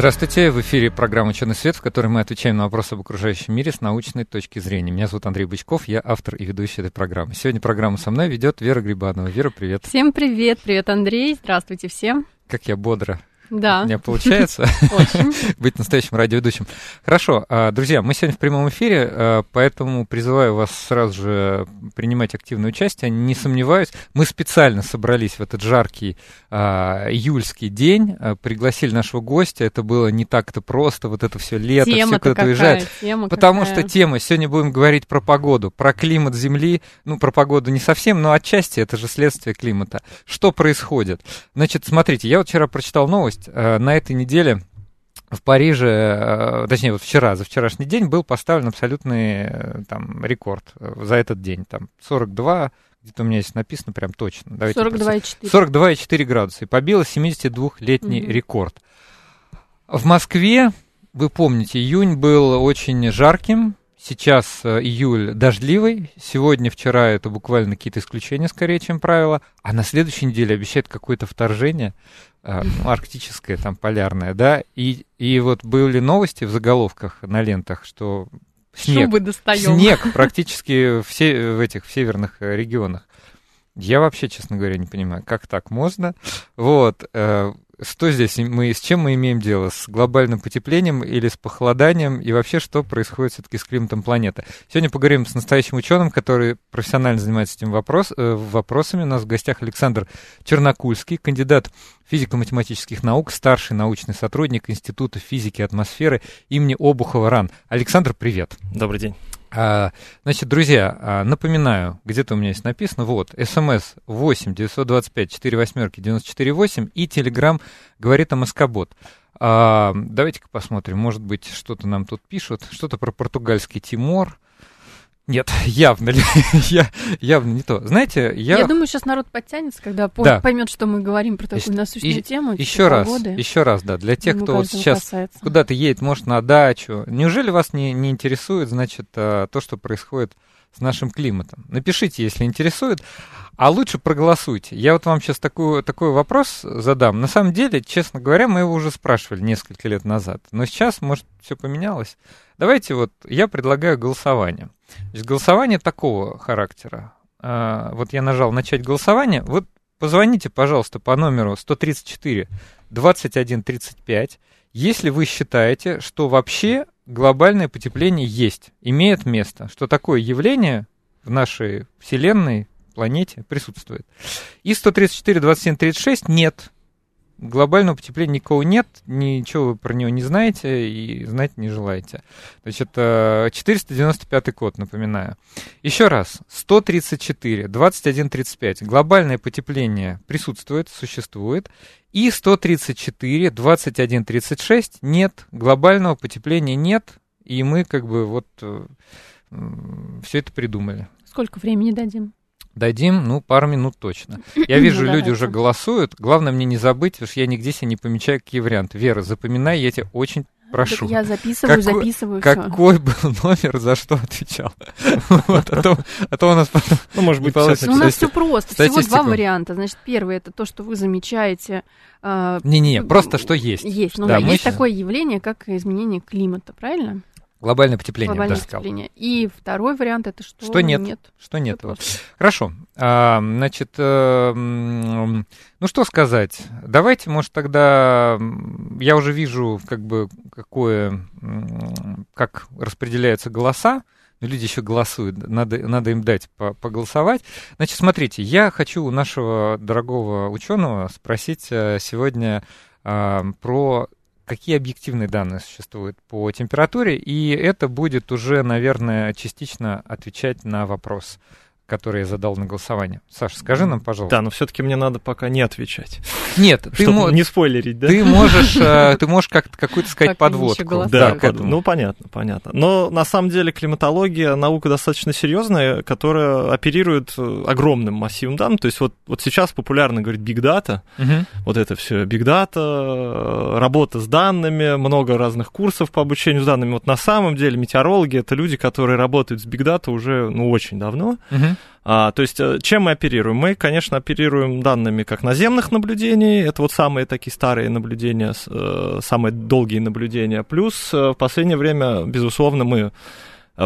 Здравствуйте, в эфире программа «Ученый свет», в которой мы отвечаем на вопросы об окружающем мире с научной точки зрения. Меня зовут Андрей Бычков, я автор и ведущий этой программы. Сегодня программу со мной ведет Вера Грибанова. Вера, привет. Всем привет, привет, Андрей, здравствуйте всем. Как я бодро да. У меня получается быть настоящим радиоведущим. Хорошо, а, друзья, мы сегодня в прямом эфире, а, поэтому призываю вас сразу же принимать активное участие. Не сомневаюсь, мы специально собрались в этот жаркий а, июльский день, пригласили нашего гостя. Это было не так-то просто, вот это все лето, все куда-то уезжают. Потому что тема, сегодня будем говорить про погоду, про климат Земли. Ну, про погоду не совсем, но отчасти это же следствие климата. Что происходит? Значит, смотрите, я вот вчера прочитал новость, есть э, на этой неделе в Париже, э, точнее, вот вчера, за вчерашний день был поставлен абсолютный э, там, рекорд за этот день. Там 42, где-то у меня здесь написано прям точно. 42,4. 42,4 градуса. И побила 72-летний угу. рекорд. В Москве, вы помните, июнь был очень жарким, Сейчас июль дождливый, сегодня, вчера это буквально какие-то исключения скорее, чем правило, а на следующей неделе обещает какое-то вторжение. А, ну, арктическое, там, полярное, да, и, и вот были новости в заголовках на лентах, что снег, снег практически все в этих в северных э, регионах. Я вообще, честно говоря, не понимаю, как так можно. Вот, э, что здесь мы, с чем мы имеем дело? С глобальным потеплением или с похолоданием? И вообще, что происходит все-таки с климатом планеты? Сегодня поговорим с настоящим ученым, который профессионально занимается этим вопрос, э, вопросами. У нас в гостях Александр Чернокульский, кандидат физико-математических наук, старший научный сотрудник Института физики и атмосферы имени Обухова РАН. Александр, привет. Добрый день. А, значит, друзья, а, напоминаю, где-то у меня есть написано, вот, смс 8 925 4 восьмерки 94 8 и телеграм говорит о Москобот. А, давайте-ка посмотрим, может быть, что-то нам тут пишут, что-то про португальский Тимор, нет, явно, я, явно не то. Знаете, я... Я думаю, сейчас народ подтянется, когда да. поймет, что мы говорим про такую насущную и, тему. Еще раз, погоды. еще раз, да, для тех, кто вот сейчас куда-то едет, может, на дачу. Неужели вас не, не интересует, значит, а, то, что происходит с нашим климатом? Напишите, если интересует, а лучше проголосуйте. Я вот вам сейчас такой, такой вопрос задам. На самом деле, честно говоря, мы его уже спрашивали несколько лет назад, но сейчас, может, все поменялось. Давайте вот, я предлагаю голосование. Значит, голосование такого характера. А, вот я нажал «Начать голосование». Вот позвоните, пожалуйста, по номеру 134 21 35, если вы считаете, что вообще глобальное потепление есть, имеет место, что такое явление в нашей Вселенной, планете присутствует. И 134 27 36 нет глобального потепления никого нет, ничего вы про него не знаете и знать не желаете. Значит, 495 код, напоминаю. Еще раз, 134, 21, 35. Глобальное потепление присутствует, существует. И 134, 21, 36 нет, глобального потепления нет, и мы как бы вот э, все это придумали. Сколько времени дадим? Дадим, ну, пару минут точно. Я вижу, ну, люди уже голосуют. Главное мне не забыть, потому что я нигде себе не помечаю, какие варианты. Вера, запоминай, я тебя очень прошу. Так я записываю, какой, записываю Какой всё. был номер, за что отвечал? вот, а, то, а то у нас потом... Ну, может быть, У нас все просто. Всего два варианта. Значит, первый это то, что вы замечаете... А, Не-не, просто что есть. Есть, ну да, есть такое явление, как изменение климата, правильно? Глобальное потепление, Глобальное я потепление. И второй вариант это что? Что нет. нет. Что нет. Вот. Хорошо. А, значит, э, ну что сказать? Давайте, может, тогда я уже вижу, как бы, какое, как распределяются голоса. Но люди еще голосуют, надо, надо им дать по, поголосовать. Значит, смотрите, я хочу у нашего дорогого ученого спросить э, сегодня а, про какие объективные данные существуют по температуре, и это будет уже, наверное, частично отвечать на вопрос, который я задал на голосование. Саша, скажи нам, пожалуйста. Да, но все-таки мне надо пока не отвечать. Нет, ты мо... не спойлерить, да? Ты можешь, э, ты можешь как какую-то сказать подводку. Да, ну понятно, понятно. Но на самом деле климатология наука достаточно серьезная, которая оперирует э, огромным массивом данных. То есть вот, вот сейчас популярно говорить big data, вот это все big data, э, работа с данными, много разных курсов по обучению с данными. Вот на самом деле метеорологи это люди, которые работают с big data уже ну, очень давно. Угу. А, то есть, э, чем мы оперируем? Мы, конечно, оперируем данными как наземных наблюдений, это вот самые такие старые наблюдения, э, самые долгие наблюдения, плюс э, в последнее время, безусловно, мы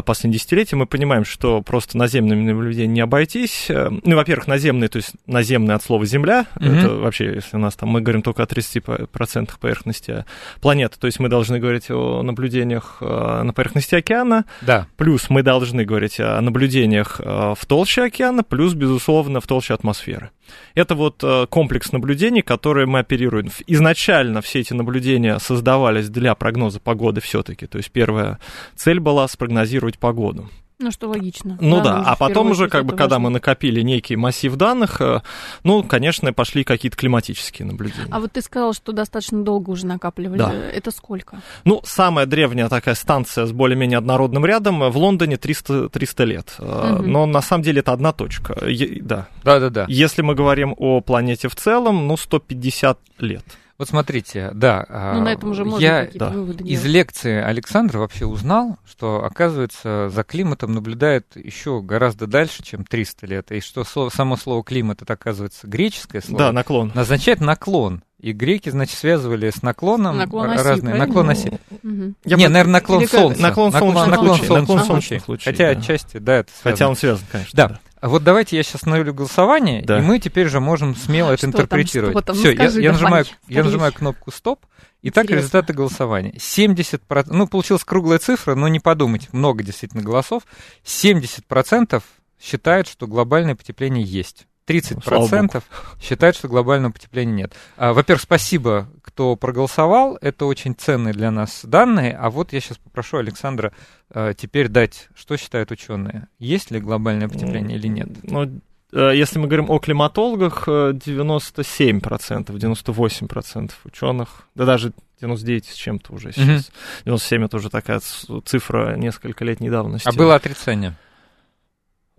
последние десятилетия, мы понимаем, что просто наземными наблюдениями не обойтись. Э, ну, во-первых, наземные, то есть наземные от слова «земля», mm-hmm. это вообще, если у нас там, мы говорим только о 30% поверхности планеты, то есть мы должны говорить о наблюдениях э, на поверхности океана, да. плюс мы должны говорить о наблюдениях в толще океана, плюс, безусловно, в толще атмосферы. Это вот э, комплекс наблюдений, которые мы оперируем. Изначально все эти наблюдения создавались для прогноза погоды все-таки. То есть первая цель была спрогнозировать погоду. Ну, что логично. Ну да, да а потом уже, как бы, когда мы накопили некий массив данных, э, ну, конечно, пошли какие-то климатические наблюдения. А вот ты сказал, что достаточно долго уже накапливали. Да. Это сколько? Ну, самая древняя такая станция с более-менее однородным рядом в Лондоне 300, 300 лет. Угу. Но на самом деле это одна точка. Е- да. Да-да-да. Если мы говорим о планете в целом, ну, 150 лет. Вот смотрите, да. Ну, на этом уже можно я да. выводы делать. из лекции Александра вообще узнал, что, оказывается, за климатом наблюдает еще гораздо дальше, чем 300 лет, и что слово, само слово климат, это, оказывается, греческое слово. Да, наклон. Означает наклон. И греки, значит, связывали с наклоном наклон оси, разные правильно? наклон оси. Угу. Не, наверное, наклон солнца. Наклон, наклон, наклон, наклон, наклон, наклон солнечных лучей. Хотя да. отчасти, да, это связано. Хотя он связан, конечно. Да. да. А вот давайте я сейчас остановлю голосование, да. и мы теперь же можем смело это интерпретировать. Все, я, я, нажимаю, я нажимаю кнопку стоп. Итак, результаты голосования. 70%, ну, получилась круглая цифра, но не подумайте, много действительно голосов. 70% считают, что глобальное потепление есть. 30% считают, что глобального потепления нет. А, во-первых, спасибо, кто проголосовал. Это очень ценные для нас данные. А вот я сейчас попрошу Александра а, теперь дать, что считают ученые. Есть ли глобальное потепление или нет? Ну, э, если мы говорим о климатологах, 97%, 98% ученых, да даже 99 с чем-то уже сейчас. Угу. 97 это уже такая цифра несколько лет недавности. А было отрицание?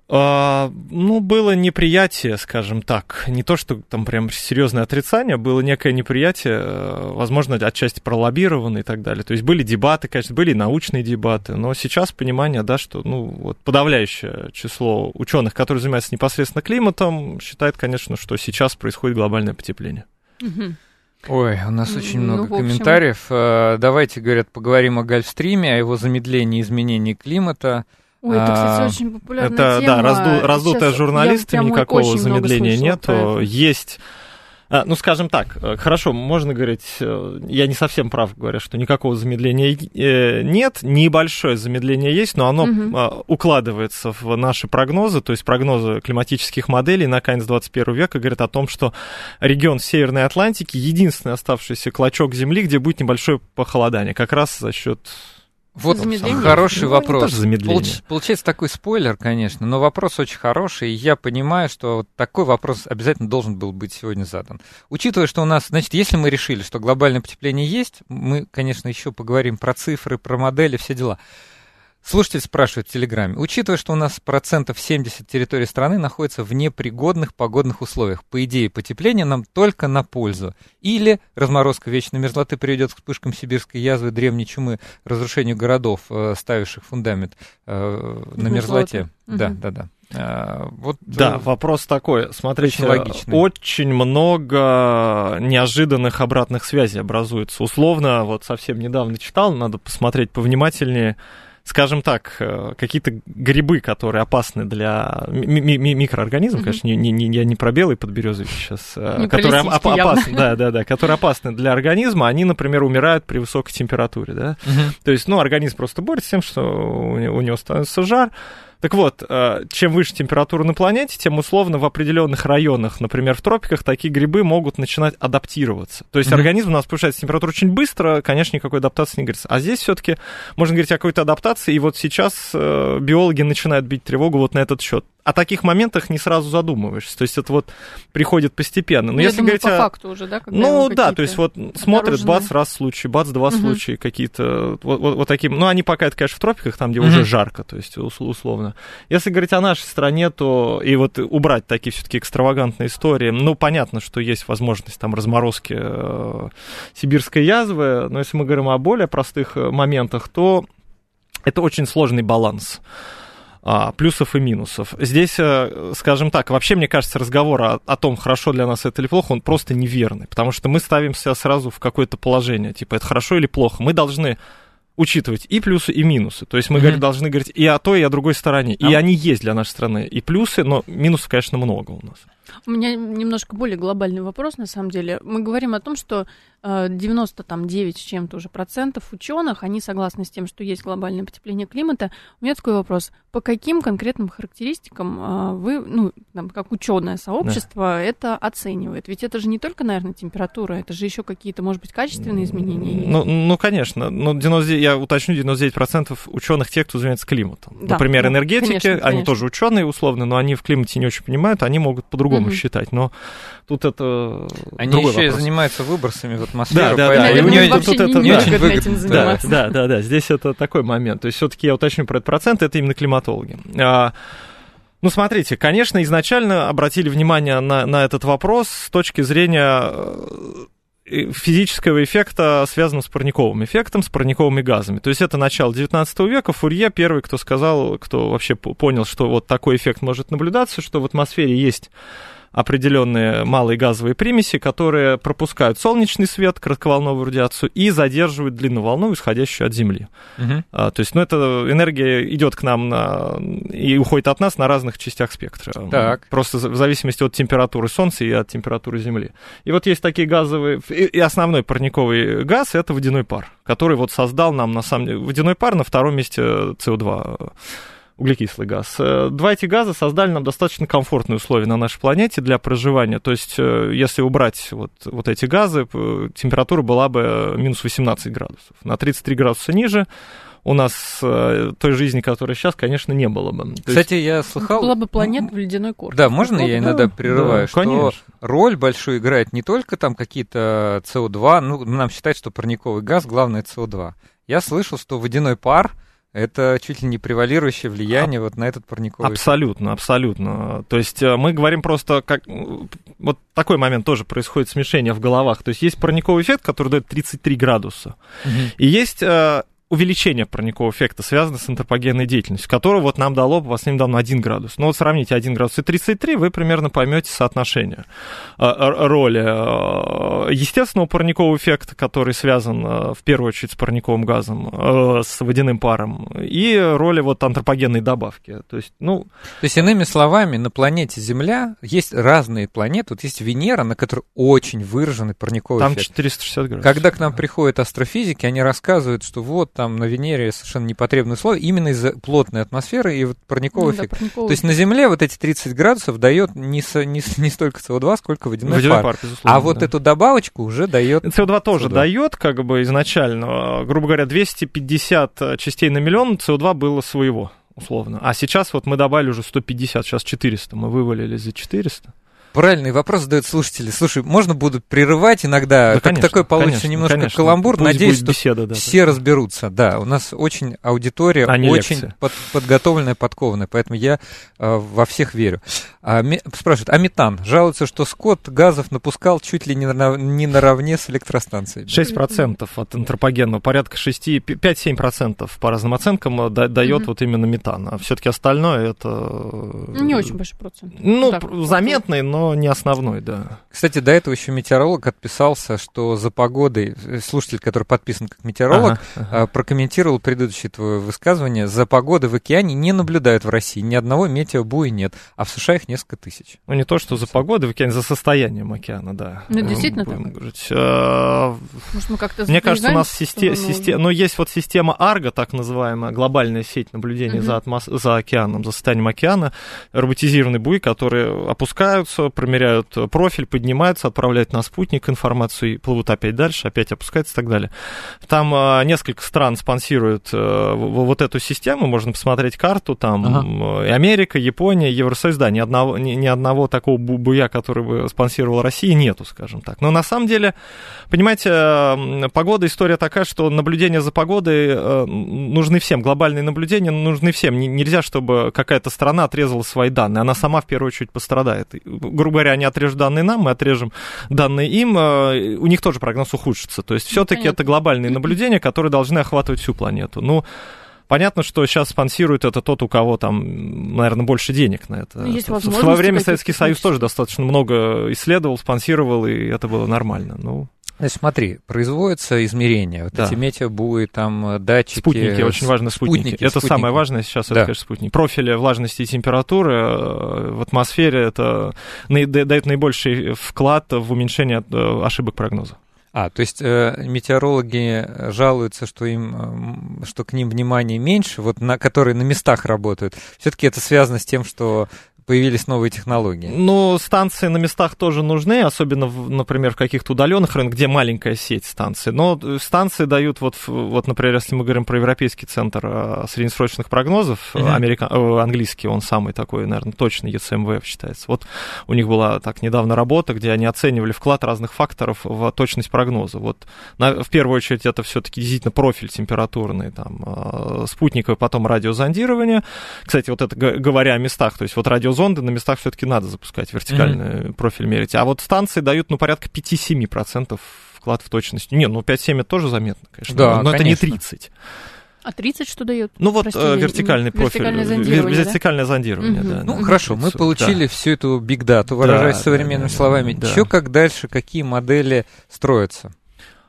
А, ну, было неприятие, скажем так. Не то, что там прям серьезное отрицание, было некое неприятие, э, возможно, отчасти пролоббировано и так далее. То есть были дебаты, конечно, были научные дебаты, но сейчас понимание, да, что ну, вот подавляющее число ученых, которые занимаются непосредственно климатом, считает, конечно, что сейчас происходит глобальное потепление. Ой, у нас очень ну, много общем... комментариев. Э, давайте, говорят, поговорим о Гольфстриме, о его замедлении изменений климата. Ой, это, кстати, а, очень популярная это, тема. Да, разду, раздутая Сейчас журналистами, никакого замедления нету. Есть а, ну, скажем так, э, хорошо, можно говорить, э, я не совсем прав, говоря, что никакого замедления э, нет, небольшое замедление есть, но оно угу. укладывается в наши прогнозы, то есть прогнозы климатических моделей на конец 21 века говорят о том, что регион Северной Атлантики единственный оставшийся клочок Земли, где будет небольшое похолодание, как раз за счет вот хороший ну, вопрос. Получ, получается такой спойлер, конечно, но вопрос очень хороший, и я понимаю, что вот такой вопрос обязательно должен был быть сегодня задан. Учитывая, что у нас, значит, если мы решили, что глобальное потепление есть, мы, конечно, еще поговорим про цифры, про модели, все дела. Слушатель спрашивает в Телеграме. Учитывая, что у нас процентов 70 территории страны находится в непригодных погодных условиях, по идее, потепление нам только на пользу. Или разморозка вечной мерзлоты приведет к вспышкам сибирской язвы, древней чумы, разрушению городов, э, ставивших фундамент э, на мерзлоте. Угу. Да, да, да. А, вот, да, э, вопрос такой. Смотрите, очень, очень много неожиданных обратных связей образуется. Условно, вот совсем недавно читал, надо посмотреть повнимательнее скажем так, э, какие-то грибы, которые опасны для ми- ми- микроорганизмов, mm-hmm. конечно, не, не, я не про белый подберезовик сейчас, э, не которые оп- опасны, да, да, да, которые опасны для организма, они, например, умирают при высокой температуре, да, mm-hmm. то есть, ну, организм просто борется с тем, что у него становится жар, так вот, э, чем выше температура на планете, тем условно в определенных районах, например, в тропиках, такие грибы могут начинать адаптироваться. То есть mm-hmm. организм у нас повышается температура очень быстро, конечно, никакой адаптации не говорится. А здесь все-таки можно говорить о какой-то адаптации, и вот сейчас э, биологи начинают бить тревогу вот на этот счет. О таких моментах не сразу задумываешься. То есть это вот приходит постепенно. Но ну, если думаю, говорить по о... факту уже, да? Ну да, то есть вот смотрят, бац, раз случай, бац, два угу. случая какие-то, вот, вот, вот такие. Ну, они пока это, конечно, в тропиках, там, где угу. уже жарко, то есть условно. Если говорить о нашей стране, то и вот убрать такие все-таки экстравагантные истории, ну, понятно, что есть возможность там разморозки э, сибирской язвы, но если мы говорим о более простых э, моментах, то это очень сложный баланс плюсов и минусов. Здесь, э, скажем так, вообще, мне кажется, разговор о, о том, хорошо для нас это или плохо, он просто неверный, потому что мы ставимся сразу в какое-то положение, типа, это хорошо или плохо. Мы должны учитывать и плюсы, и минусы. То есть мы mm-hmm. должны говорить и о той, и о другой стороне. А? И они есть для нашей страны. И плюсы, но минусов, конечно, много у нас. У меня немножко более глобальный вопрос, на самом деле. Мы говорим о том, что 99 э, с чем-то уже процентов ученых, они согласны с тем, что есть глобальное потепление климата. У меня такой вопрос. По каким конкретным характеристикам э, вы, ну, там, как ученое сообщество, да. это оценивает? Ведь это же не только, наверное, температура, это же еще какие-то, может быть, качественные изменения. Ну, ну конечно. Но 99, я уточню, 99% ученых тех, кто занимается климатом. Да, Например, энергетики, конечно, конечно. они тоже ученые, условно, но они в климате не очень понимают, они могут по-другому угу. считать. Но тут это Они еще вопрос. и занимаются выбросами в атмосферу. Да, да, да. И мне тут, тут это, не да, очень выгодно. Да, да, да, да. Здесь это такой момент. То есть все-таки я уточню про этот процент, это именно климатологи. А, ну, смотрите, конечно, изначально обратили внимание на, на этот вопрос с точки зрения э, физического эффекта, связанного с парниковым эффектом, с парниковыми газами. То есть это начало 19 века. Фурье первый, кто сказал, кто вообще понял, что вот такой эффект может наблюдаться, что в атмосфере есть определенные малые газовые примеси, которые пропускают солнечный свет, кратковолновую радиацию и задерживают длинноволновую, исходящую от Земли. Угу. А, то есть, ну, эта энергия идет к нам на, и уходит от нас на разных частях спектра. Так. Просто в зависимости от температуры Солнца и от температуры Земли. И вот есть такие газовые... И основной парниковый газ — это водяной пар, который вот создал нам, на самом деле... Водяной пар на втором месте СО2 углекислый газ. Э, два эти газа создали нам достаточно комфортные условия на нашей планете для проживания. То есть, э, если убрать вот, вот эти газы, температура была бы минус 18 градусов. На 33 градуса ниже у нас э, той жизни, которая сейчас, конечно, не было бы. То Кстати, есть... я слыхал... Была бы планета в ледяной корке. Да, можно я иногда прерываю, да, что конечно. роль большую играет не только там какие-то СО2, ну, нам считают, что парниковый газ, главное СО2. Я слышал, что водяной пар — это чуть ли не превалирующее влияние а, вот на этот парниковый Абсолютно, абсолютно. То есть э, мы говорим просто, как вот такой момент тоже происходит смешение в головах. То есть есть парниковый эффект, который дает 33 градуса. Угу. И есть э, увеличение парникового эффекта связано с антропогенной деятельностью, которое вот нам дало по последним данным 1 градус. Ну вот сравните 1 градус и 33, вы примерно поймете соотношение э, роли э, естественного парникового эффекта, который связан э, в первую очередь с парниковым газом, с водяным паром, и роли вот антропогенной добавки. То есть, ну... То есть, иными словами, на планете Земля есть разные планеты. Вот есть Венера, на которой очень выраженный парниковый Там эффект. Там 460 градусов. Когда к нам приходят астрофизики, они рассказывают, что вот там на Венере совершенно непотребные условия именно из-за плотной атмосферы и вот парниковый ну, эффект. Да, парниковый. То есть на Земле вот эти 30 градусов дает не, со, не, не столько СО2, сколько водяной, водяной пар. пар а вот да. эту добавочку уже дает... СО2 тоже CO2. дает, как бы изначально, грубо говоря, 250 частей на миллион СО2 было своего условно. А сейчас вот мы добавили уже 150, сейчас 400, мы вывалили за 400. Правильный вопрос задают слушатели. Слушай, можно буду прерывать иногда, да, как конечно, такой получится конечно, немножко конечно. каламбур. Пусть Надеюсь, что беседа, да, все да. разберутся. Да, у нас очень аудитория, а очень под, подготовленная, подкованная, поэтому я э, во всех верю. А, ми, спрашивают, а метан? Жалуются, что Скотт газов напускал чуть ли не, на, не наравне с электростанцией. 6% от антропогенного, порядка 6, 5-7% по разным оценкам э, да, дает mm-hmm. вот именно метан. А все-таки остальное это... Не очень большой процент. Ну, так, заметный, но не основной, да. Кстати, до этого еще метеоролог отписался, что за погодой, э, слушатель, который подписан как метеоролог, ага, ага. А, прокомментировал предыдущее твое высказывание, за погодой в океане не наблюдают в России, ни одного метеобуя нет, а в США их несколько тысяч. Ну, не то, что за погодой в океане, за состоянием океана, да. Ну, действительно так? А, Может, мы как-то Мне кажется, у нас система, система, ну, есть вот система Арго, так называемая, глобальная сеть наблюдения угу. за, атмос... за океаном, за состоянием океана, роботизированные буи, которые опускаются, промеряют профиль, поднимаются, отправляют на спутник информацию и плывут опять дальше, опять опускаются и так далее. Там а, несколько стран спонсируют а, вот эту систему, можно посмотреть карту, там ага. и Америка, Япония, Евросоюз, да, ни одного, ни, ни одного такого буя, который бы спонсировал Россию, нету, скажем так. Но на самом деле, понимаете, погода, история такая, что наблюдения за погодой э, нужны всем, глобальные наблюдения нужны всем. Нельзя, чтобы какая-то страна отрезала свои данные, она сама в первую очередь пострадает. Грубо говоря, они отрежут данные нам, мы отрежем данные им, э, у них тоже прогноз ухудшится. То есть все-таки это глобальные наблюдения, которые должны охватывать всю планету. Ну, Понятно, что сейчас спонсирует это тот, у кого там, наверное, больше денег на это. Есть в свое время Советский Союз тоже достаточно много исследовал, спонсировал, и это было нормально. Ну, Значит, смотри, производятся измерения, вот да. эти метеобуи, там э, датчики. Спутники, очень важно спутники. спутники это спутники. самое важное сейчас, да. это, конечно, спутник. Профили влажности и температуры э, в атмосфере, это дает наибольший вклад в уменьшение э, ошибок прогноза. А, то есть э, метеорологи жалуются, что им, что к ним внимания меньше, вот на которые на местах работают. Все-таки это связано с тем, что появились новые технологии. Ну, станции на местах тоже нужны, особенно, в, например, в каких-то удаленных районах, где маленькая сеть станций. Но станции дают, вот, вот например, если мы говорим про Европейский центр а, среднесрочных прогнозов, uh-huh. америка... Э, английский, он самый такой, наверное, точный ЕЦМВФ считается. Вот у них была так недавно работа, где они оценивали вклад разных факторов в точность прогноза. Вот на, в первую очередь это все-таки действительно профиль температурный, там, а, спутниковый, потом радиозондирование. Кстати, вот это говоря о местах, то есть вот радио зонды на местах все-таки надо запускать, вертикальный mm-hmm. профиль мерить. А вот станции дают, ну, порядка 5-7% вклад в точность. Не, ну 5-7 это тоже заметно, конечно, да, но, но конечно. это не 30. А 30 что дает? Ну вот Прости, э, вертикальный профиль, вертикальное зондирование, вертикальное да? зондирование угу. да. Ну да. хорошо, мы получили да. всю эту биг-дату, выражаясь да, современными да, словами. Да. Что как дальше, какие модели строятся?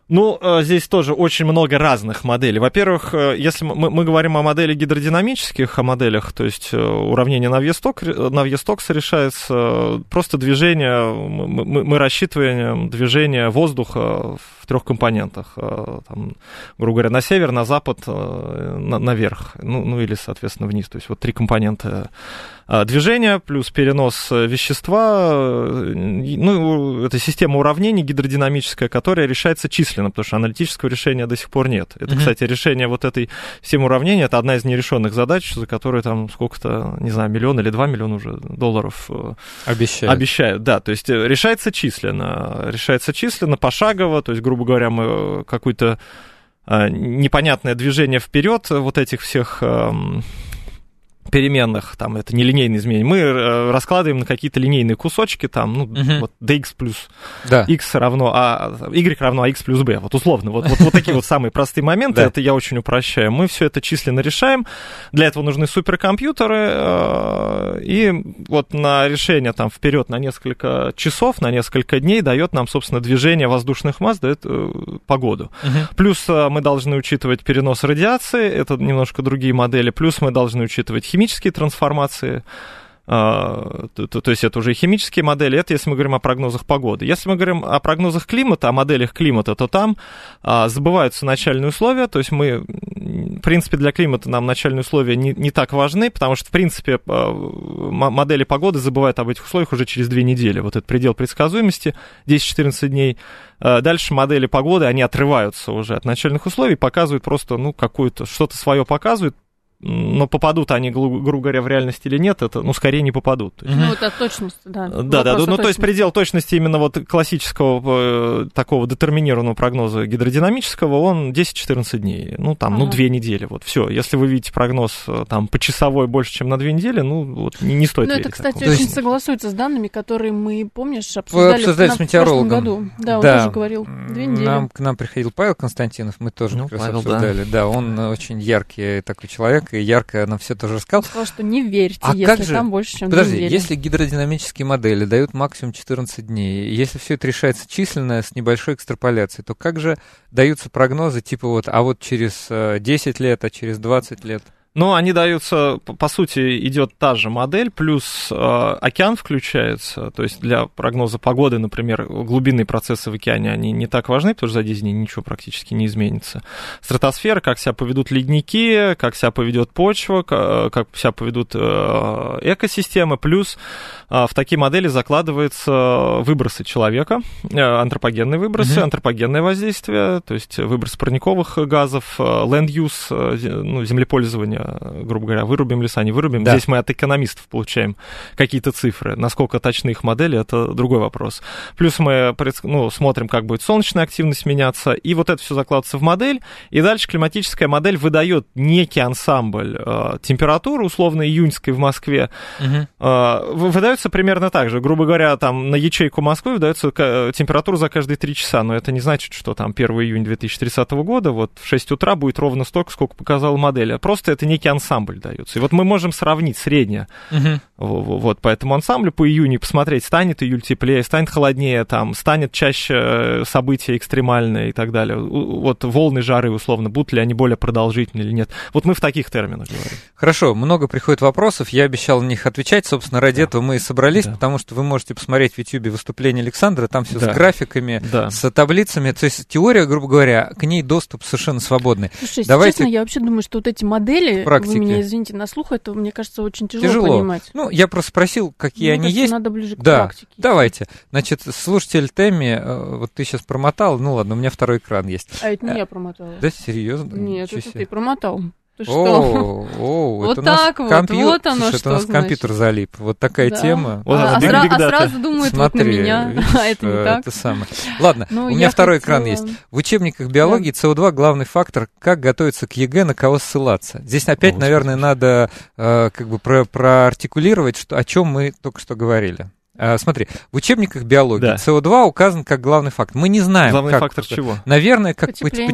Ну, э, здесь тоже очень много разных моделей. Во-первых, э, если мы, мы говорим о модели гидродинамических, о моделях, то есть э, уравнение Навьесток, Навьестокса решается просто движение, мы, мы рассчитываем движение воздуха в трех компонентах. Там, грубо говоря, на север, на запад, на, наверх, ну, ну или, соответственно, вниз. То есть вот три компонента движения плюс перенос вещества. Ну, это система уравнений гидродинамическая, которая решается численно потому что аналитического решения до сих пор нет. Это, mm-hmm. кстати, решение вот этой системы уравнений, это одна из нерешенных задач, за которую там сколько-то, не знаю, миллион или два миллиона уже долларов э, обещают. обещают. Да, то есть э, решается численно, решается численно, пошагово, то есть, грубо говоря, мы какую-то э, непонятное движение вперед вот этих всех эм, переменных, там, это не линейные изменения, мы э, раскладываем на какие-то линейные кусочки, там, ну, uh-huh. вот dx плюс да. x равно а, y равно а x плюс b, вот условно, вот, вот, вот такие вот самые простые моменты, это я очень упрощаю. Мы все это численно решаем, для этого нужны суперкомпьютеры, э, и вот на решение там вперед на несколько часов, на несколько дней дает нам, собственно, движение воздушных масс, дает э, погоду. Плюс мы должны учитывать перенос радиации, это немножко другие модели, плюс мы должны учитывать химические трансформации, а, то, то, то есть это уже химические модели, это если мы говорим о прогнозах погоды. Если мы говорим о прогнозах климата, о моделях климата, то там а, забываются начальные условия, то есть мы, в принципе, для климата нам начальные условия не, не так важны, потому что, в принципе, а, модели погоды забывают об этих условиях уже через две недели. Вот этот предел предсказуемости 10-14 дней. А, дальше модели погоды, они отрываются уже от начальных условий, показывают просто, ну, какую-то, что-то свое показывают, но попадут они, грубо говоря, в реальность или нет, это, ну, скорее не попадут. Ну, это точность, да. Да, да, ну, то есть предел точности именно вот классического э, такого детерминированного прогноза гидродинамического, он 10-14 дней, ну, там, ага. ну, 2 недели, вот, все. Если вы видите прогноз э, там по часовой больше, чем на 2 недели, ну, вот, не, не стоит Ну, это, кстати, такому. очень есть... согласуется с данными, которые мы, помнишь, обсуждали, обсуждали с метеорологом. году. Да, он да. тоже говорил, 2 недели. Нам, к нам приходил Павел Константинов, мы тоже ну, как раз обсуждали. Да. да, он очень яркий такой человек, и ярко нам все тоже рассказал. Он сказал, что не верьте, а если как же... там больше, чем Подожди, если гидродинамические модели дают максимум 14 дней, если все это решается численно с небольшой экстраполяцией, то как же даются прогнозы типа вот, а вот через 10 э, лет, а через 20 лет? Ну, они даются, по сути, идет та же модель, плюс э, океан включается, то есть для прогноза погоды, например, глубинные процессы в океане, они не так важны, потому что за 10 дней ничего практически не изменится. Стратосфера, как себя поведут ледники, как себя поведет почва, как себя поведут э, экосистемы, плюс э, в такие модели закладываются выбросы человека, э, антропогенные выбросы, mm-hmm. антропогенное воздействие, то есть выброс парниковых газов, land-use, ну, землепользование грубо говоря, вырубим леса, не вырубим. Да. Здесь мы от экономистов получаем какие-то цифры. Насколько точны их модели, это другой вопрос. Плюс мы ну, смотрим, как будет солнечная активность меняться, и вот это все закладывается в модель, и дальше климатическая модель выдает некий ансамбль э, температуры, условно, июньской в Москве, угу. э, выдается примерно так же. Грубо говоря, там на ячейку Москвы выдается температура за каждые 3 часа, но это не значит, что там 1 июня 2030 года, вот в 6 утра будет ровно столько, сколько показала модель, а просто это некий ансамбль дается. И вот мы можем сравнить среднее. Угу. Вот по этому ансамблю по июню посмотреть, станет июль теплее, станет холоднее, там, станет чаще э, события экстремальные и так далее. Вот волны жары, условно, будут ли они более продолжительные или нет. Вот мы в таких терминах говорим. Хорошо, много приходит вопросов, я обещал на них отвечать, собственно, ради да. этого мы и собрались, да. потому что вы можете посмотреть в YouTube выступление Александра, там все да. с графиками, да. с таблицами, то есть теория, грубо говоря, к ней доступ совершенно свободный. Слушайте, Давайте... честно, я вообще думаю, что вот эти модели, Практики. вы меня извините, на слух это, мне кажется, очень тяжело, тяжело. понимать. Ну, я просто спросил, какие мне они кажется, есть. надо ближе к да, практике. давайте. Значит, слушатель Тэмми, э, вот ты сейчас промотал, ну ладно, у меня второй экран есть. А это не э, я промотала. Да, серьезно? Нет, это ты промотал. Ты что? О, вот так вот, вот оно что это у нас компьютер залип. Вот такая тема. А, а, сра- сразу думают Смотри, вот на меня, а это не так. Это самое. Ладно, ну, у меня второй экран есть. В учебниках биологии да. СО2 главный фактор, как готовиться к ЕГЭ, на кого ссылаться. Здесь опять, наверное, надо э, как бы про проартикулировать, что, о чем мы только что говорили. А, смотри, в учебниках биологии да. СО2 указан как главный фактор. Мы не знаем, главный как фактор чего? Наверное, как потепление.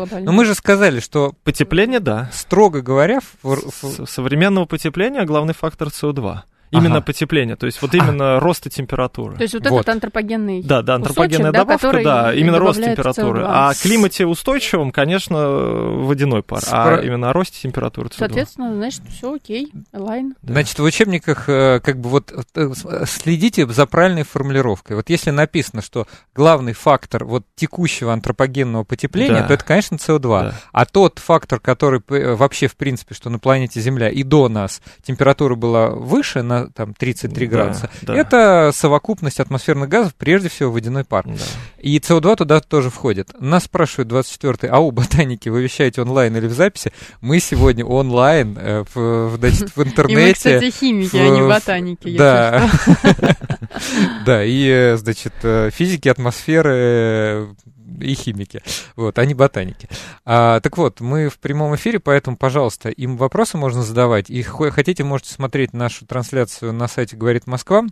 потепление. Но мы же сказали, что потепление, да. Строго говоря, в... С современного потепления главный фактор СО2. Именно ага. потепление, то есть вот именно а. роста температуры. То есть вот, вот. этот антропогенный Да, да, антропогенная кусочек, добавка, да, да именно рост температуры. CO2. А климате устойчивом, конечно, водяной пар, Спро... а именно о росте температуры CO2. Соответственно, значит, все окей, лайн. Да. Значит, в учебниках э, как бы вот э, следите за правильной формулировкой. Вот если написано, что главный фактор вот текущего антропогенного потепления, да. то это, конечно, СО2. Да. А тот фактор, который э, вообще, в принципе, что на планете Земля и до нас температура была выше на там 33 да, градуса. Да. Это совокупность атмосферных газов, прежде всего водяной пар. Да. И СО2 туда тоже входит. Нас спрашивают 24-й, а у ботаники вы вещаете онлайн или в записи? Мы сегодня онлайн, э, в, значит, в интернете. И мы, кстати, химики, а не ботаники. Да. Да, и, э, значит, э, физики атмосферы и химики, вот, а не ботаники. А, так вот, мы в прямом эфире, поэтому, пожалуйста, им вопросы можно задавать. И хотите, можете смотреть нашу трансляцию на сайте «Говорит Москва».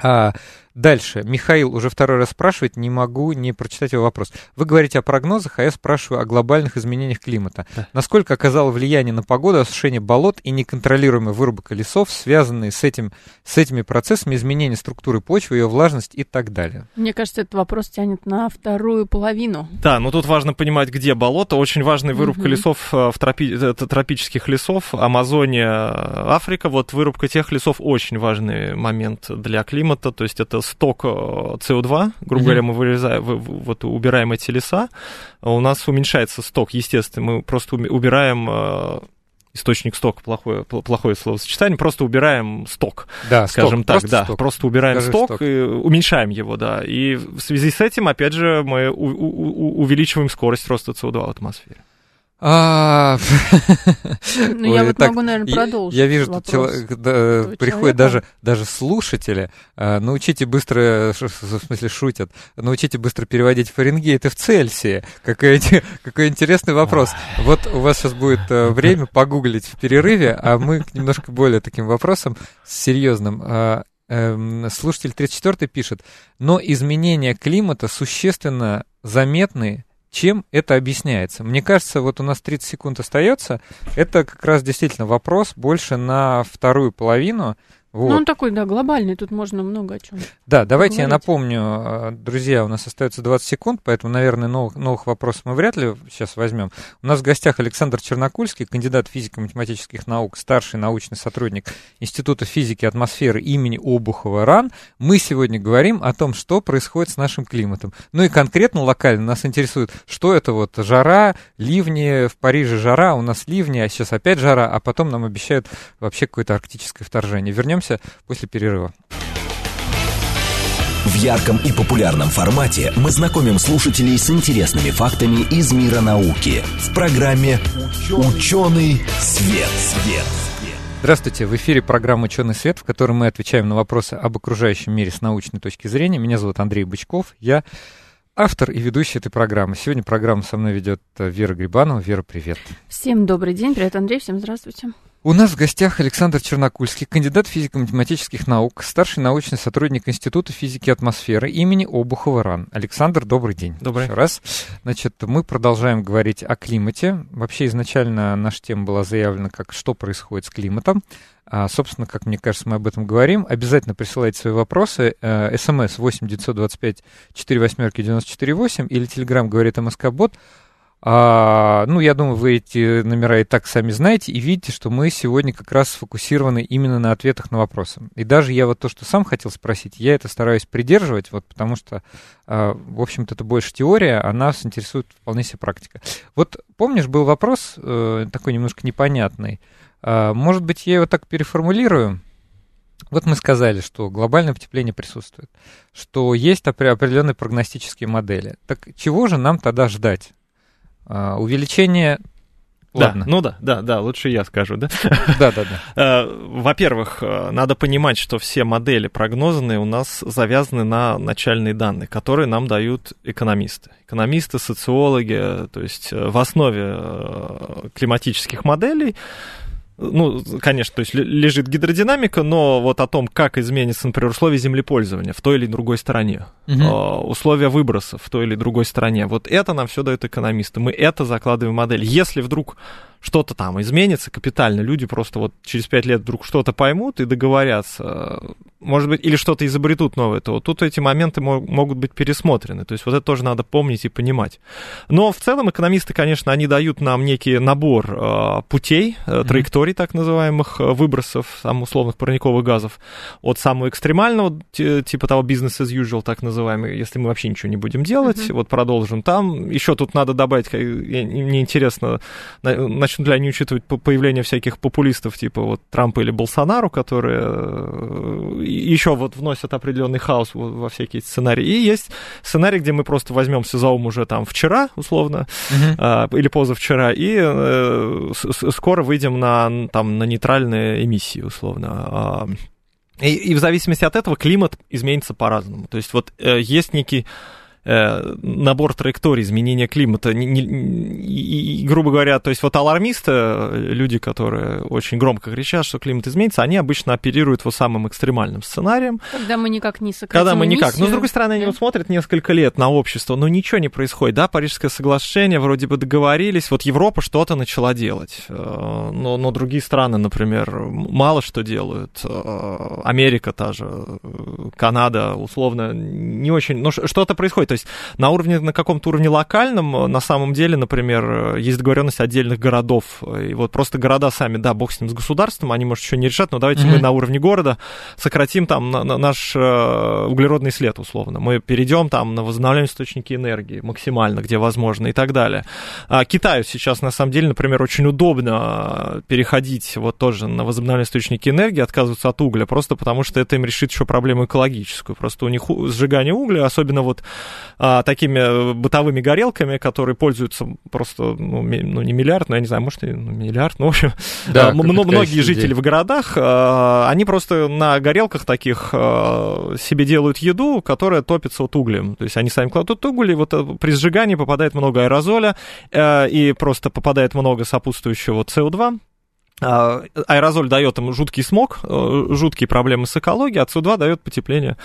А, Дальше. Михаил уже второй раз спрашивает, не могу не прочитать его вопрос. Вы говорите о прогнозах, а я спрашиваю о глобальных изменениях климата. Да. Насколько оказало влияние на погоду осушение болот и неконтролируемая вырубка лесов, связанные с, этим, с этими процессами изменения структуры почвы, ее влажность и так далее? Мне кажется, этот вопрос тянет на вторую половину. Да, но тут важно понимать, где болото. Очень важная вырубка угу. лесов, э, в тропи... это тропических лесов, Амазония, Африка. Вот вырубка тех лесов очень важный момент для климата, то есть это сток СО2, грубо mm-hmm. говоря, мы вырезаем, вот убираем эти леса, а у нас уменьшается сток, естественно, мы просто убираем э, источник стока, плохое, плохое словосочетание, просто убираем сток, да, скажем сток, так, просто да, сток. просто убираем сток, сток и уменьшаем его, да, и в связи с этим, опять же, мы у- у- увеличиваем скорость роста СО2 в атмосфере. А... Ну, я вот могу, наверное, продолжить. Я вижу, тут приходят даже, даже слушатели. А, научите быстро, в смысле, шутят, научите быстро переводить Фаренгейт в Цельсии. Какой, какой интересный вопрос. Вот у вас сейчас будет э, время погуглить в перерыве, а мы к немножко более таким вопросам серьезным. А, эм, слушатель 34 пишет, но изменения климата существенно заметны чем это объясняется? Мне кажется, вот у нас 30 секунд остается. Это как раз действительно вопрос больше на вторую половину. Вот. Ну, он такой, да, глобальный, тут можно много о чем. Да, давайте я напомню, а, друзья, у нас остается 20 секунд, поэтому, наверное, новых, новых вопросов мы вряд ли сейчас возьмем. У нас в гостях Александр Чернокульский, кандидат физико-математических наук, старший научный сотрудник Института физики и атмосферы имени Обухова РАН. Мы сегодня говорим о том, что происходит с нашим климатом. Ну и конкретно локально нас интересует, что это вот жара, ливни, в Париже жара, у нас ливни, а сейчас опять жара, а потом нам обещают вообще какое-то арктическое вторжение. Вернемся Вернемся после перерыва. В ярком и популярном формате мы знакомим слушателей с интересными фактами из мира науки в программе «Ученый свет». свет. Здравствуйте, в эфире программа «Ученый свет», в которой мы отвечаем на вопросы об окружающем мире с научной точки зрения. Меня зовут Андрей Бычков, я автор и ведущий этой программы. Сегодня программу со мной ведет Вера Грибанова. Вера, привет. Всем добрый день, привет, Андрей, всем здравствуйте. У нас в гостях Александр Чернокульский, кандидат физико-математических наук, старший научный сотрудник Института физики и атмосферы имени Обухова РАН. Александр, добрый день. Добрый. Еще раз. Значит, мы продолжаем говорить о климате. Вообще изначально наша тема была заявлена как «Что происходит с климатом?». А, собственно, как мне кажется, мы об этом говорим. Обязательно присылайте свои вопросы. Э, СМС 8 925 4 восьмерки 94 8 или Телеграм говорит МСК-бот. А, ну, я думаю, вы эти номера и так сами знаете, и видите, что мы сегодня как раз сфокусированы именно на ответах на вопросы. И даже я вот то, что сам хотел спросить, я это стараюсь придерживать, вот потому что, а, в общем-то, это больше теория, а нас интересует вполне себе практика. Вот помнишь, был вопрос э, такой немножко непонятный. А, может быть, я его так переформулирую? Вот мы сказали, что глобальное потепление присутствует, что есть определенные прогностические модели. Так чего же нам тогда ждать? А, увеличение Ладно. Да, ну да, да, да, лучше я скажу, да? Да, да, да. Э, во-первых, э, надо понимать, что все модели прогнозные у нас завязаны на начальные данные, которые нам дают экономисты. Экономисты, социологи, то есть э, в основе климатических моделей ну, конечно, то есть лежит гидродинамика, но вот о том, как изменится, например, условия землепользования в той или другой стране, угу. условия выбросов в той или другой стране, вот это нам все дают экономисты. Мы это закладываем в модель. Если вдруг что-то там изменится капитально, люди просто вот через пять лет вдруг что-то поймут и договорятся, может быть, или что-то изобретут новое, то тут эти моменты могут быть пересмотрены. То есть вот это тоже надо помнить и понимать. Но в целом экономисты, конечно, они дают нам некий набор э, путей, э, траекторий так называемых, э, выбросов там, условных парниковых газов от самого экстремального, типа того бизнес as usual, так называемый, если мы вообще ничего не будем делать, mm-hmm. вот продолжим там. Еще тут надо добавить, мне интересно, начнут ли они учитывать появление всяких популистов, типа вот Трампа или Болсонару, которые э, еще вот вносят определенный хаос во всякие сценарии. И есть сценарий, где мы просто возьмемся за ум уже там вчера, условно, uh-huh. а, или позавчера, и э, скоро выйдем на, там, на нейтральные эмиссии, условно. А, и, и в зависимости от этого климат изменится по-разному. То есть вот э, есть некий набор траекторий изменения климата. Не, не, и, и, грубо говоря, то есть вот алармисты, люди, которые очень громко кричат, что климат изменится, они обычно оперируют вот самым экстремальным сценарием. Когда мы никак не сократим Когда мы никак. Но, с другой стороны, они вот смотрят несколько лет на общество, но ничего не происходит. Да, Парижское соглашение, вроде бы договорились, вот Европа что-то начала делать. Э, но, но другие страны, например, мало что делают. Э, Америка та же, Канада, условно, не очень... Но что-то происходит. То есть на уровне, на каком-то уровне локальном, э, на самом деле, например, э, есть договоренность отдельных городов. И вот просто города сами, да, бог с ним, с государством, они, может, еще не решат, но давайте mm-hmm. мы на уровне города сократим там на, на наш э, углеродный след, условно. Мы перейдем там на возобновляемые источники энергии максимально, где возможно, и так далее. А Китаю сейчас, на самом деле, например, очень удобно переходить вот тоже на возобновляемые источники энергии, отказываться от угля, просто потому что это им решит еще проблему экологическую. Просто у них сжигание угля, особенно вот а, такими э, бытовыми горелками, которые пользуются просто, ну, ну не миллиард, но я не знаю, может, и ну, миллиард, ну, в общем, да, а, многие жители в городах, а, они просто на горелках таких а, себе делают еду, которая топится от углем. То есть они сами кладут уголь, и вот э, при сжигании попадает много аэрозоля, а, и просто попадает много сопутствующего СО2, а, аэрозоль дает им жуткий смог, э, жуткие проблемы с экологией, а СО2 дает потепление.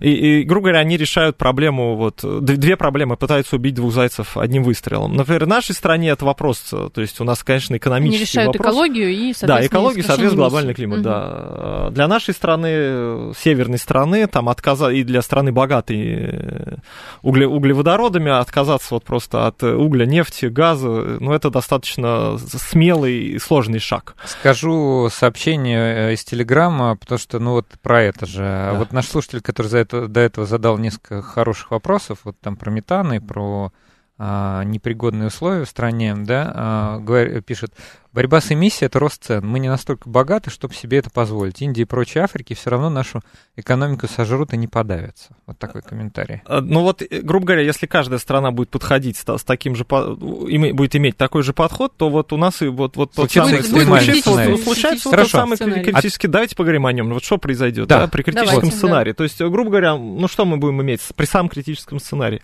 И, и, грубо говоря, они решают проблему, вот, две проблемы, пытаются убить двух зайцев одним выстрелом. Например, в нашей стране это вопрос, то есть у нас, конечно, экономический они решают вопрос. экологию и, Да, экологию, соответственно, глобальный климат, угу. да. Для нашей страны, северной страны, там, отказа... и для страны богатой э, угле... углеводородами, отказаться вот просто от угля, нефти, газа, ну, это достаточно смелый и сложный шаг. Скажу сообщение э, из Телеграма, потому что, ну вот про это же. Да. Вот наш слушатель, который за это, до этого задал несколько хороших вопросов, вот там про метан и про а, непригодные условия в стране, да, а, говор, пишет, Борьба с эмиссией – это рост цен. Мы не настолько богаты, чтобы себе это позволить. Индия и прочие Африки все равно нашу экономику сожрут и не подавятся. Вот такой комментарий. А, ну вот, э, грубо говоря, если каждая страна будет подходить с, с таким же, будет иметь такой же подход, то вот у нас и вот, вот тот самый случится, вот, случается вот тот самый критический. Давайте поговорим о нем. Вот что произойдет да. Да, при критическом Давайте, сценарии. Да. То есть, грубо говоря, ну что мы будем иметь при самом критическом сценарии?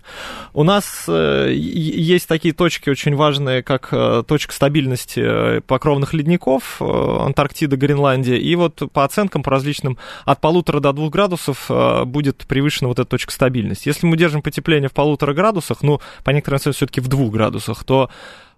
У нас э, есть такие точки очень важные, как э, точка стабильности э, покровных ледников, э, Антарктида, Гренландия, и вот по оценкам, по различным, от полутора до двух градусов э, будет превышена вот эта точка стабильности. Если мы держим потепление в полутора градусах, ну, по некоторым оценкам все-таки в двух градусах, то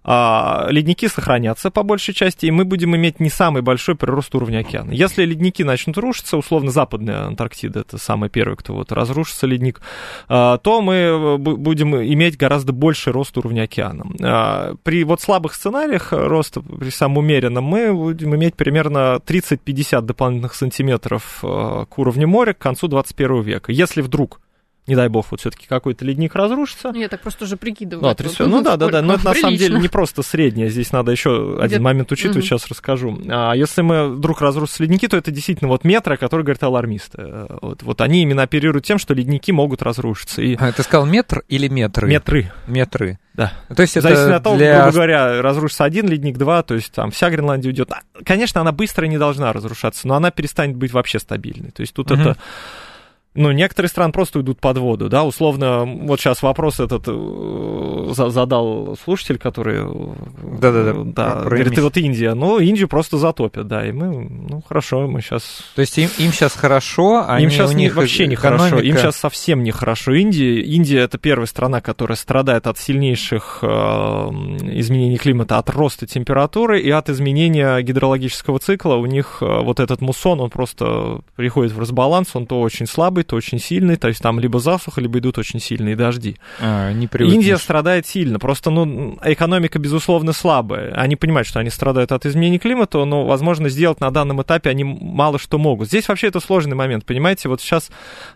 а, ледники сохранятся по большей части, и мы будем иметь не самый большой прирост уровня океана. Если ледники начнут рушиться, условно западная Антарктида, это самый первый, кто вот разрушится ледник, а, то мы э, будем иметь гораздо больший рост уровня океана. А, при вот слабых сценариях роста, при самом умеренном, мы будем иметь примерно 30-50 дополнительных сантиметров э, к уровню моря к концу 21 века. Если вдруг не дай бог, вот все-таки какой-то ледник разрушится. Ну, я так просто уже прикидываю. Ну, вот, ну да, да, да, но это на самом деле не просто среднее, здесь надо еще один момент учитывать, угу. сейчас расскажу. А если мы вдруг разрушатся ледники, то это действительно вот метры, о которых говорят алармисты. Э, вот, вот они именно оперируют тем, что ледники могут разрушиться. И... А, ты сказал метр или метры? Метры. Метры. Да. То есть это Зависит от того, для... грубо говоря, разрушится один ледник, два, то есть там вся Гренландия уйдет. Конечно, она быстро не должна разрушаться, но она перестанет быть вообще стабильной. То есть тут угу. это ну, некоторые страны просто уйдут под воду, да, условно, вот сейчас вопрос этот э, задал слушатель, который... Да-да-да. Да, про, говорит, вот Индия, ну, Индию просто затопят, да, и мы, ну, хорошо, мы сейчас... То есть им, им сейчас хорошо, а им сейчас у них вообще не хорошо, им сейчас совсем не хорошо. Индия, Индия это первая страна, которая страдает от сильнейших э, изменений климата, от роста температуры и от изменения гидрологического цикла. У них э, вот этот муссон, он просто приходит в разбаланс, он то очень слабый, то очень сильный, то есть там либо засуха, либо идут очень сильные дожди. А, не Индия страдает сильно, просто, ну, экономика, безусловно, слабая. Они понимают, что они страдают от изменений климата, но, возможно, сделать на данном этапе они мало что могут. Здесь вообще это сложный момент, понимаете, вот сейчас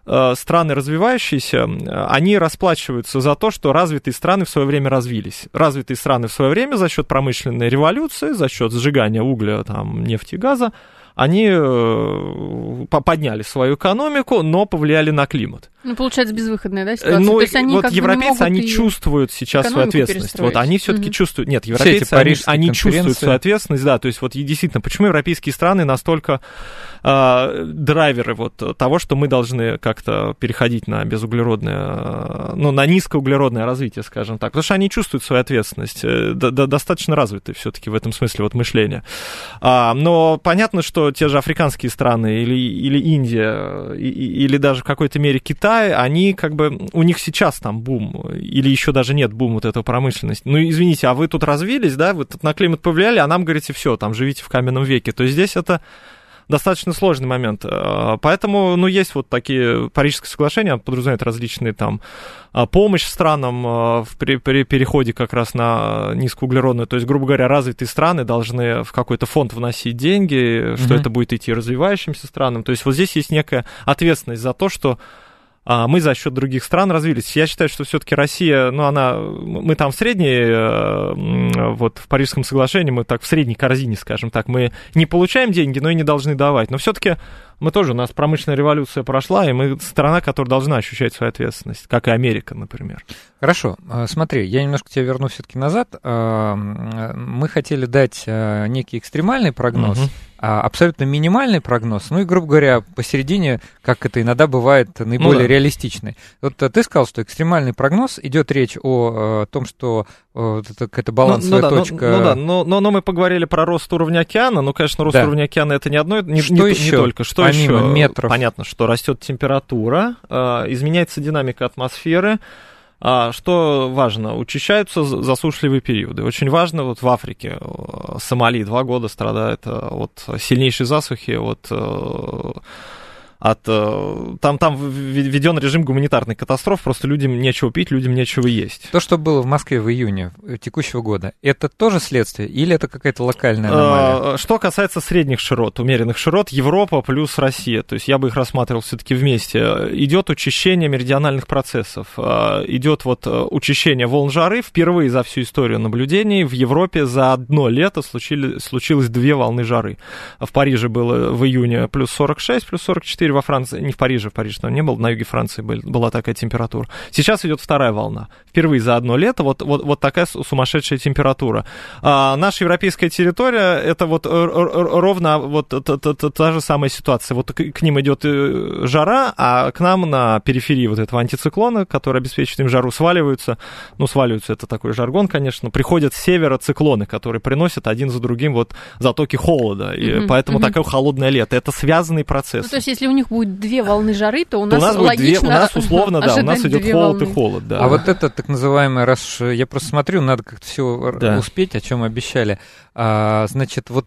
э, страны развивающиеся, они расплачиваются за то, что развитые страны в свое время развились. Развитые страны в свое время за счет промышленной революции, за счет сжигания угля, там, нефти и газа, они э, подняли свою экономику, но повлияли на климат. Ну, получается, безвыходная, да, ситуация? Ну, То есть они вот европейцы, они чувствуют сейчас свою ответственность. Вот они все-таки угу. чувствуют... Нет, европейцы, они, они чувствуют свою ответственность, да, то есть вот действительно, почему европейские страны настолько э, драйверы вот того, что мы должны как-то переходить на безуглеродное, ну, на низкоуглеродное развитие, скажем так, потому что они чувствуют свою ответственность, э, достаточно развиты все-таки в этом смысле вот мышления. А, но понятно, что те же африканские страны или, или Индия, и, или даже в какой-то мере Китай, они как бы, у них сейчас там бум, или еще даже нет бума вот этого промышленности. Ну, извините, а вы тут развились, да, вы тут на климат повлияли, а нам говорите, все, там, живите в каменном веке. То есть здесь это достаточно сложный момент. Э, поэтому, ну, есть вот такие Парижское соглашение, подразумевает различные там э, помощь странам э, в, при, при переходе как раз на низкоуглеродную. То есть, грубо говоря, развитые страны должны в какой-то фонд вносить деньги, что mm-hmm. это будет идти развивающимся странам. То есть вот здесь есть некая ответственность за то, что а мы за счет других стран развились. Я считаю, что все-таки Россия, ну, она, мы там в средней, э, вот в Парижском соглашении, мы так в средней корзине, скажем так, мы не получаем деньги, но и не должны давать. Но все-таки Мы тоже, у нас промышленная революция прошла, и мы страна, которая должна ощущать свою ответственность, как и Америка, например. Хорошо, а, смотри, я немножко тебя верну все-таки назад. А, мы хотели дать некий экстремальный прогноз, угу. абсолютно минимальный прогноз, ну и, грубо говоря, посередине, как это иногда бывает, наиболее ну, да. реалистичный. Вот ты сказал, что экстремальный прогноз, идет речь о, том, что это какая-то балансовая ну, ну, точка. Ну, ну да, но, но, но мы поговорили про рост уровня океана. Ну, конечно, рост да. уровня океана это не одно, не, что не, еще? не только. Что Помимо еще? метров. Понятно, что растет температура, э, изменяется динамика атмосферы. А что важно, учащаются засушливые периоды. Очень важно, вот в Африке э, Сомали два года страдает э, от сильнейшей засухи, от от... Э, там, там введен режим гуманитарной катастроф, просто людям нечего пить, людям нечего есть. То, что было в Москве в июне текущего года, это тоже следствие или это какая-то локальная аномалия? Э, что касается средних широт, умеренных широт, Европа плюс Россия, то есть я бы их рассматривал все-таки вместе, идет учащение меридиональных процессов, э, идет вот учащение волн жары, впервые за всю историю наблюдений в Европе за одно лето случили, случилось две волны жары. В Париже было в июне плюс 46, плюс 44, теперь во Франции, не в Париже, в Париже там не был, на юге Франции был, была такая температура. Сейчас идет вторая волна. Впервые за одно лето вот, вот, вот такая сумасшедшая температура. А наша европейская территория, это вот ровно вот та, та, та, та же самая ситуация. Вот к, к ним идет э, жара, а к нам на периферии вот этого антициклона, который обеспечивает им жару, сваливаются, ну, сваливаются, это такой жаргон, конечно, приходят с севера циклоны, которые приносят один за другим вот затоки холода, и mm-hmm. поэтому mm-hmm. такое холодное лето. Это связанный процесс. Ну, то есть, если у них будет две волны жары, то у нас, то у нас будет две, у нас условно, да, у нас идет холод волны. и холод, да. А вот это так называемое, раз я просто смотрю, надо как-то все да. успеть, о чем обещали. А, значит, вот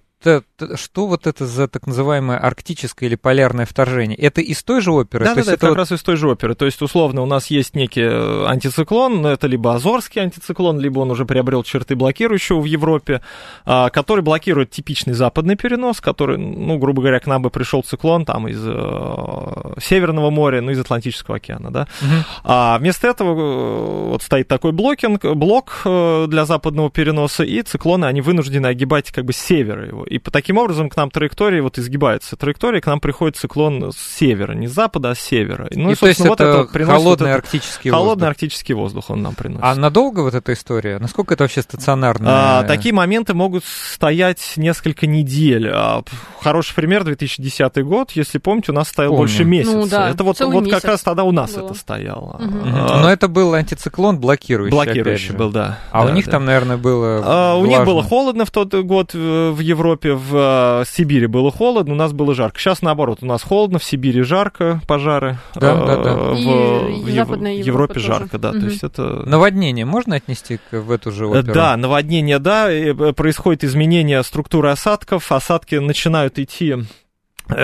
что вот это за так называемое арктическое или полярное вторжение? Это из той же оперы? Да, да, да, это как вот... раз из той же оперы. То есть, условно, у нас есть некий э, антициклон, но это либо Азорский антициклон, либо он уже приобрел черты блокирующего в Европе, а, который блокирует типичный западный перенос, который, ну, грубо говоря, к нам бы пришел циклон там из э, Северного моря, ну, из Атлантического океана, да. Угу. А вместо этого э, вот стоит такой блокинг, блок для западного переноса, и циклоны, они вынуждены огибать как бы с севера его. И по таким образом к нам траектория вот изгибается. Траектория к нам приходит циклон с севера, не с запада, а с севера. Ну и, и то есть вот это, это холодный вот арктический холодный воздух. Холодный арктический воздух он нам приносит. А надолго вот эта история? Насколько это вообще стационарно? А, такие моменты могут стоять несколько недель. А, хороший пример 2010 год, если помните, у нас стоял Помню. больше месяца. Ну, да, это вот, вот как раз тогда у нас было. это стояло. Угу. А, Но это был антициклон блокирующий. Блокирующий был, да. А да, у них да. там, наверное, было. А, у них было холодно в тот год в Европе Европе, в э, Сибири было холодно, у нас было жарко. Сейчас наоборот, у нас холодно, в Сибири жарко, пожары. Да, э, да, да. В, и в, Западная в Европе тоже. жарко, да. Угу. То есть это... Наводнение можно отнести к, в эту же оперу? Да, наводнение, да. Э, происходит изменение структуры осадков, осадки начинают идти Э,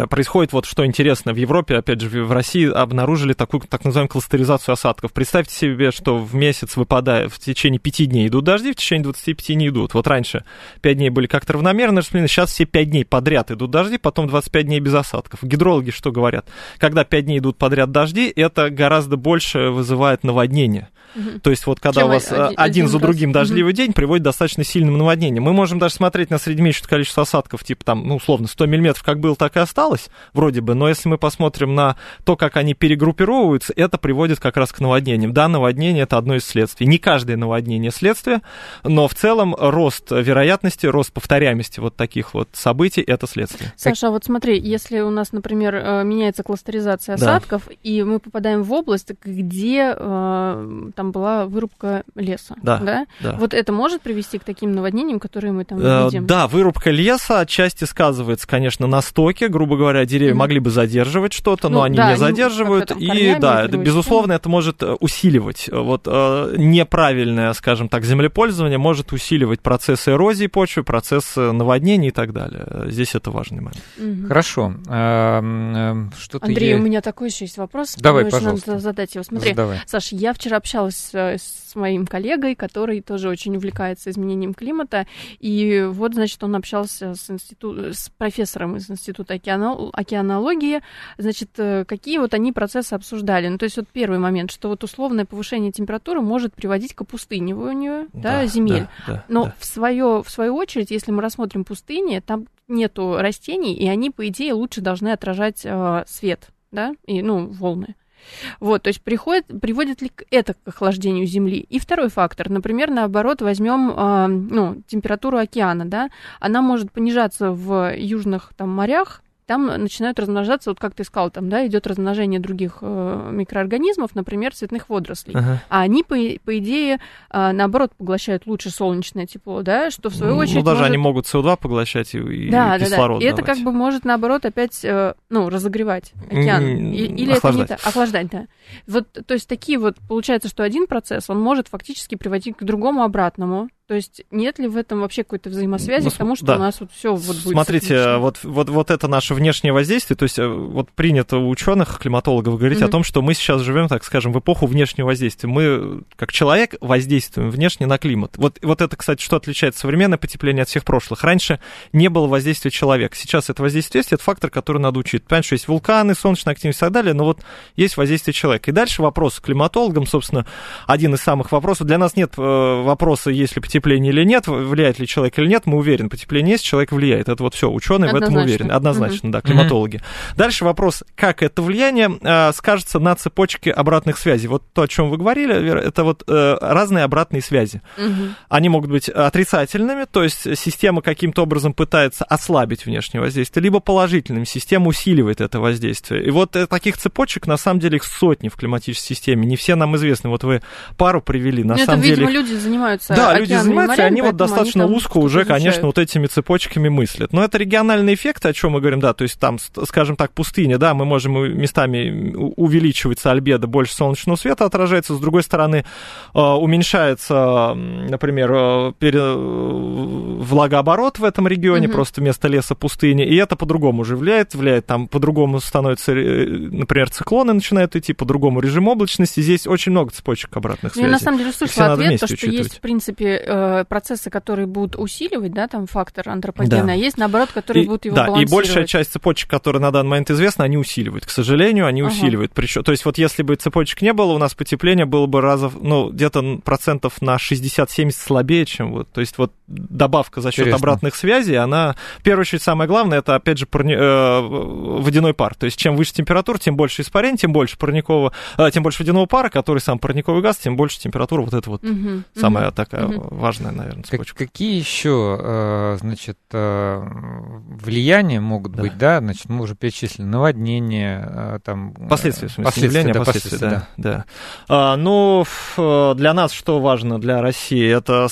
происходит вот что интересно. В Европе, опять же, в России обнаружили такую так называемую кластеризацию осадков. Представьте себе, что в месяц выпадает, в течение пяти дней идут дожди, в течение 25 не идут. Вот раньше 5 дней были как-то равномерно сейчас все 5 дней подряд идут дожди, потом 25 дней без осадков. Гидрологи что говорят? Когда 5 дней идут подряд дожди, это гораздо больше вызывает наводнение. Угу. То есть вот когда Чем у вас один, один за другим раз. дождливый угу. день приводит к достаточно сильным наводнениям. Мы можем даже смотреть на среднемесячное количество осадков, типа там, ну, условно, 100 миллиметров, как было, так и осталось, вроде бы. Но если мы посмотрим на то, как они перегруппировываются, это приводит как раз к наводнениям. Да, наводнение это одно из следствий. Не каждое наводнение следствие, но в целом рост вероятности, рост повторяемости вот таких вот событий это следствие. Саша, а вот смотри, если у нас, например, э, меняется кластеризация осадков, да. и мы попадаем в область, где э, там была вырубка леса. Да, да? да. Вот это может привести к таким наводнениям, которые мы там э, видим? Да, вырубка леса отчасти сказывается, конечно, на стоке. Грубо говоря, деревья mm-hmm. могли бы задерживать что-то, но ну, они да, не задерживают. И да, это, безусловно, это может э, усиливать. Вот э, неправильное, скажем так, землепользование может усиливать процессы эрозии почвы, процессы наводнений и так далее. Здесь это важный момент. Mm-hmm. Хорошо. А, что Андрей, я... у меня такой еще есть вопрос. Давай, пожалуйста. Надо задать его. Смотри, Задавай. Саш, я вчера общалась общалась с моим коллегой, который тоже очень увлекается изменением климата. И вот, значит, он общался с, институт, с профессором из Института океано, океанологии. Значит, э, какие вот они процессы обсуждали. Ну, то есть вот первый момент, что вот условное повышение температуры может приводить к опустыниванию да, да, земель. Да, да, Но да. В, свое, в свою очередь, если мы рассмотрим пустыни, там нету растений, и они, по идее, лучше должны отражать э, свет, да, и, ну, волны. Вот, то есть приходит, приводит ли это к охлаждению Земли? И второй фактор, например, наоборот, возьмем э, ну, температуру океана, да, она может понижаться в южных там морях, там начинают размножаться, вот как ты сказал, там, да, идет размножение других э, микроорганизмов, например, цветных водорослей. Ага. А они, по, по идее, э, наоборот, поглощают лучше солнечное тепло, да, что в свою ну, очередь... Ну, даже может... они могут СО2 поглощать и, и да, кислород да, да. И это как бы может, наоборот, опять, э, ну, разогревать океан. Или охлаждать. это не так? Охлаждать, да. Вот, то есть такие вот, получается, что один процесс, он может фактически приводить к другому обратному, то есть нет ли в этом вообще какой-то взаимосвязи ну, к тому, что да. у нас вот все вот будет Смотрите, вот, вот, вот это наше внешнее воздействие, то есть э, вот принято у ученых, климатологов говорить mm-hmm. о том, что мы сейчас живем, так скажем, в эпоху внешнего воздействия. Мы, как человек, воздействуем внешне на климат. Вот, вот это, кстати, что отличает современное потепление от всех прошлых. Раньше не было воздействия человека. Сейчас это воздействие есть, это фактор, который надо учить. Понимаешь, что есть вулканы, солнечная активность и так далее, но вот есть воздействие человека. И дальше вопрос к климатологам, собственно, один из самых вопросов. Для нас нет э, вопроса, если потепление потепление или нет, влияет ли человек или нет, мы уверены, потепление есть, человек влияет. Это вот все, ученые в этом уверены. Однозначно, угу. да, климатологи. Угу. Дальше вопрос, как это влияние э, скажется на цепочке обратных связей. Вот то, о чем вы говорили, Вера, это вот э, разные обратные связи. Угу. Они могут быть отрицательными, то есть система каким-то образом пытается ослабить внешнее воздействие, либо положительным, система усиливает это воздействие. И вот э, таких цепочек, на самом деле, их сотни в климатической системе. Не все нам известны. Вот вы пару привели, на ну, самом это, деле... видимо, люди занимаются Да, люди занимаются, и они вот достаточно они узко уже, конечно, вот этими цепочками мыслят. Но это региональные эффекты, о чем мы говорим, да, то есть там, скажем так, пустыня, да, мы можем местами увеличивается альбедо, больше солнечного света отражается, с другой стороны, э, уменьшается, например, э, влагооборот в этом регионе, угу. просто вместо леса пустыни, и это по-другому уже влияет, влияет там по-другому становится, э, например, циклоны начинают идти, по-другому режим облачности, здесь очень много цепочек обратных связей. Ну, я на самом деле слышала ответ, то, что учитывать. есть, в принципе, процессы, которые будут усиливать, да, там фактор антропогена, да. а есть, наоборот, которые и, будут его Да, и большая часть цепочек, которые на данный момент известны, они усиливают. К сожалению, они ага. усиливают. Причем, то есть вот если бы цепочек не было, у нас потепление было бы раза, ну, где-то процентов на 60-70 слабее, чем вот. То есть вот добавка за счет Интересно. обратных связей, она, в первую очередь, самое главное, это, опять же, парни, э, водяной пар. То есть чем выше температура, тем больше испарения, тем больше парникового, э, тем больше водяного пара, который сам парниковый газ, тем больше температура. Вот это вот угу, самая угу, такая угу. Важная, наверное, цепочка. Как, какие еще, э, значит, э, влияния могут да. быть, да? Значит, мы уже перечислили наводнение, э, там... Последствия, в смысле, последствия, явления, да, последствия, да. да. да. А, ну, для нас что важно, для России? Это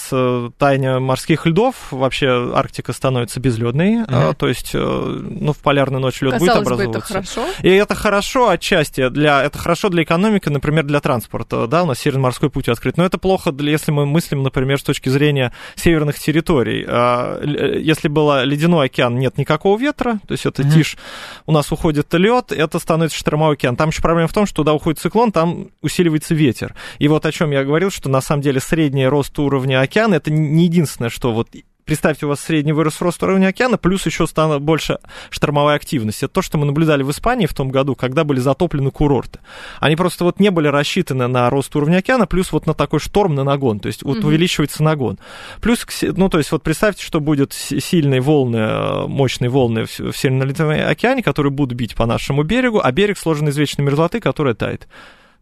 таяние морских льдов. Вообще Арктика становится безледной, uh-huh. то есть, ну, в полярную ночь лед будет образовываться. Бы, это хорошо. И это хорошо отчасти для, это хорошо для экономики, например, для транспорта, да, у нас Северный морской путь открыт. Но это плохо, для, если мы мыслим, например, с точки зрения северных территорий. А, если было ледяной океан, нет никакого ветра, то есть это mm-hmm. тишь, у нас уходит лед, это становится штормовой океан. Там еще проблема в том, что туда уходит циклон, там усиливается ветер. И вот о чем я говорил, что на самом деле средний рост уровня океана это не единственное, что вот представьте, у вас средний вырос рост уровня океана, плюс еще стало больше штормовой активности. Это то, что мы наблюдали в Испании в том году, когда были затоплены курорты. Они просто вот не были рассчитаны на рост уровня океана, плюс вот на такой шторм, на нагон, то есть вот mm-hmm. увеличивается нагон. Плюс, ну, то есть вот представьте, что будет сильные волны, э, мощные волны в Северном океане, которые будут бить по нашему берегу, а берег сложен из вечной мерзлоты, которая тает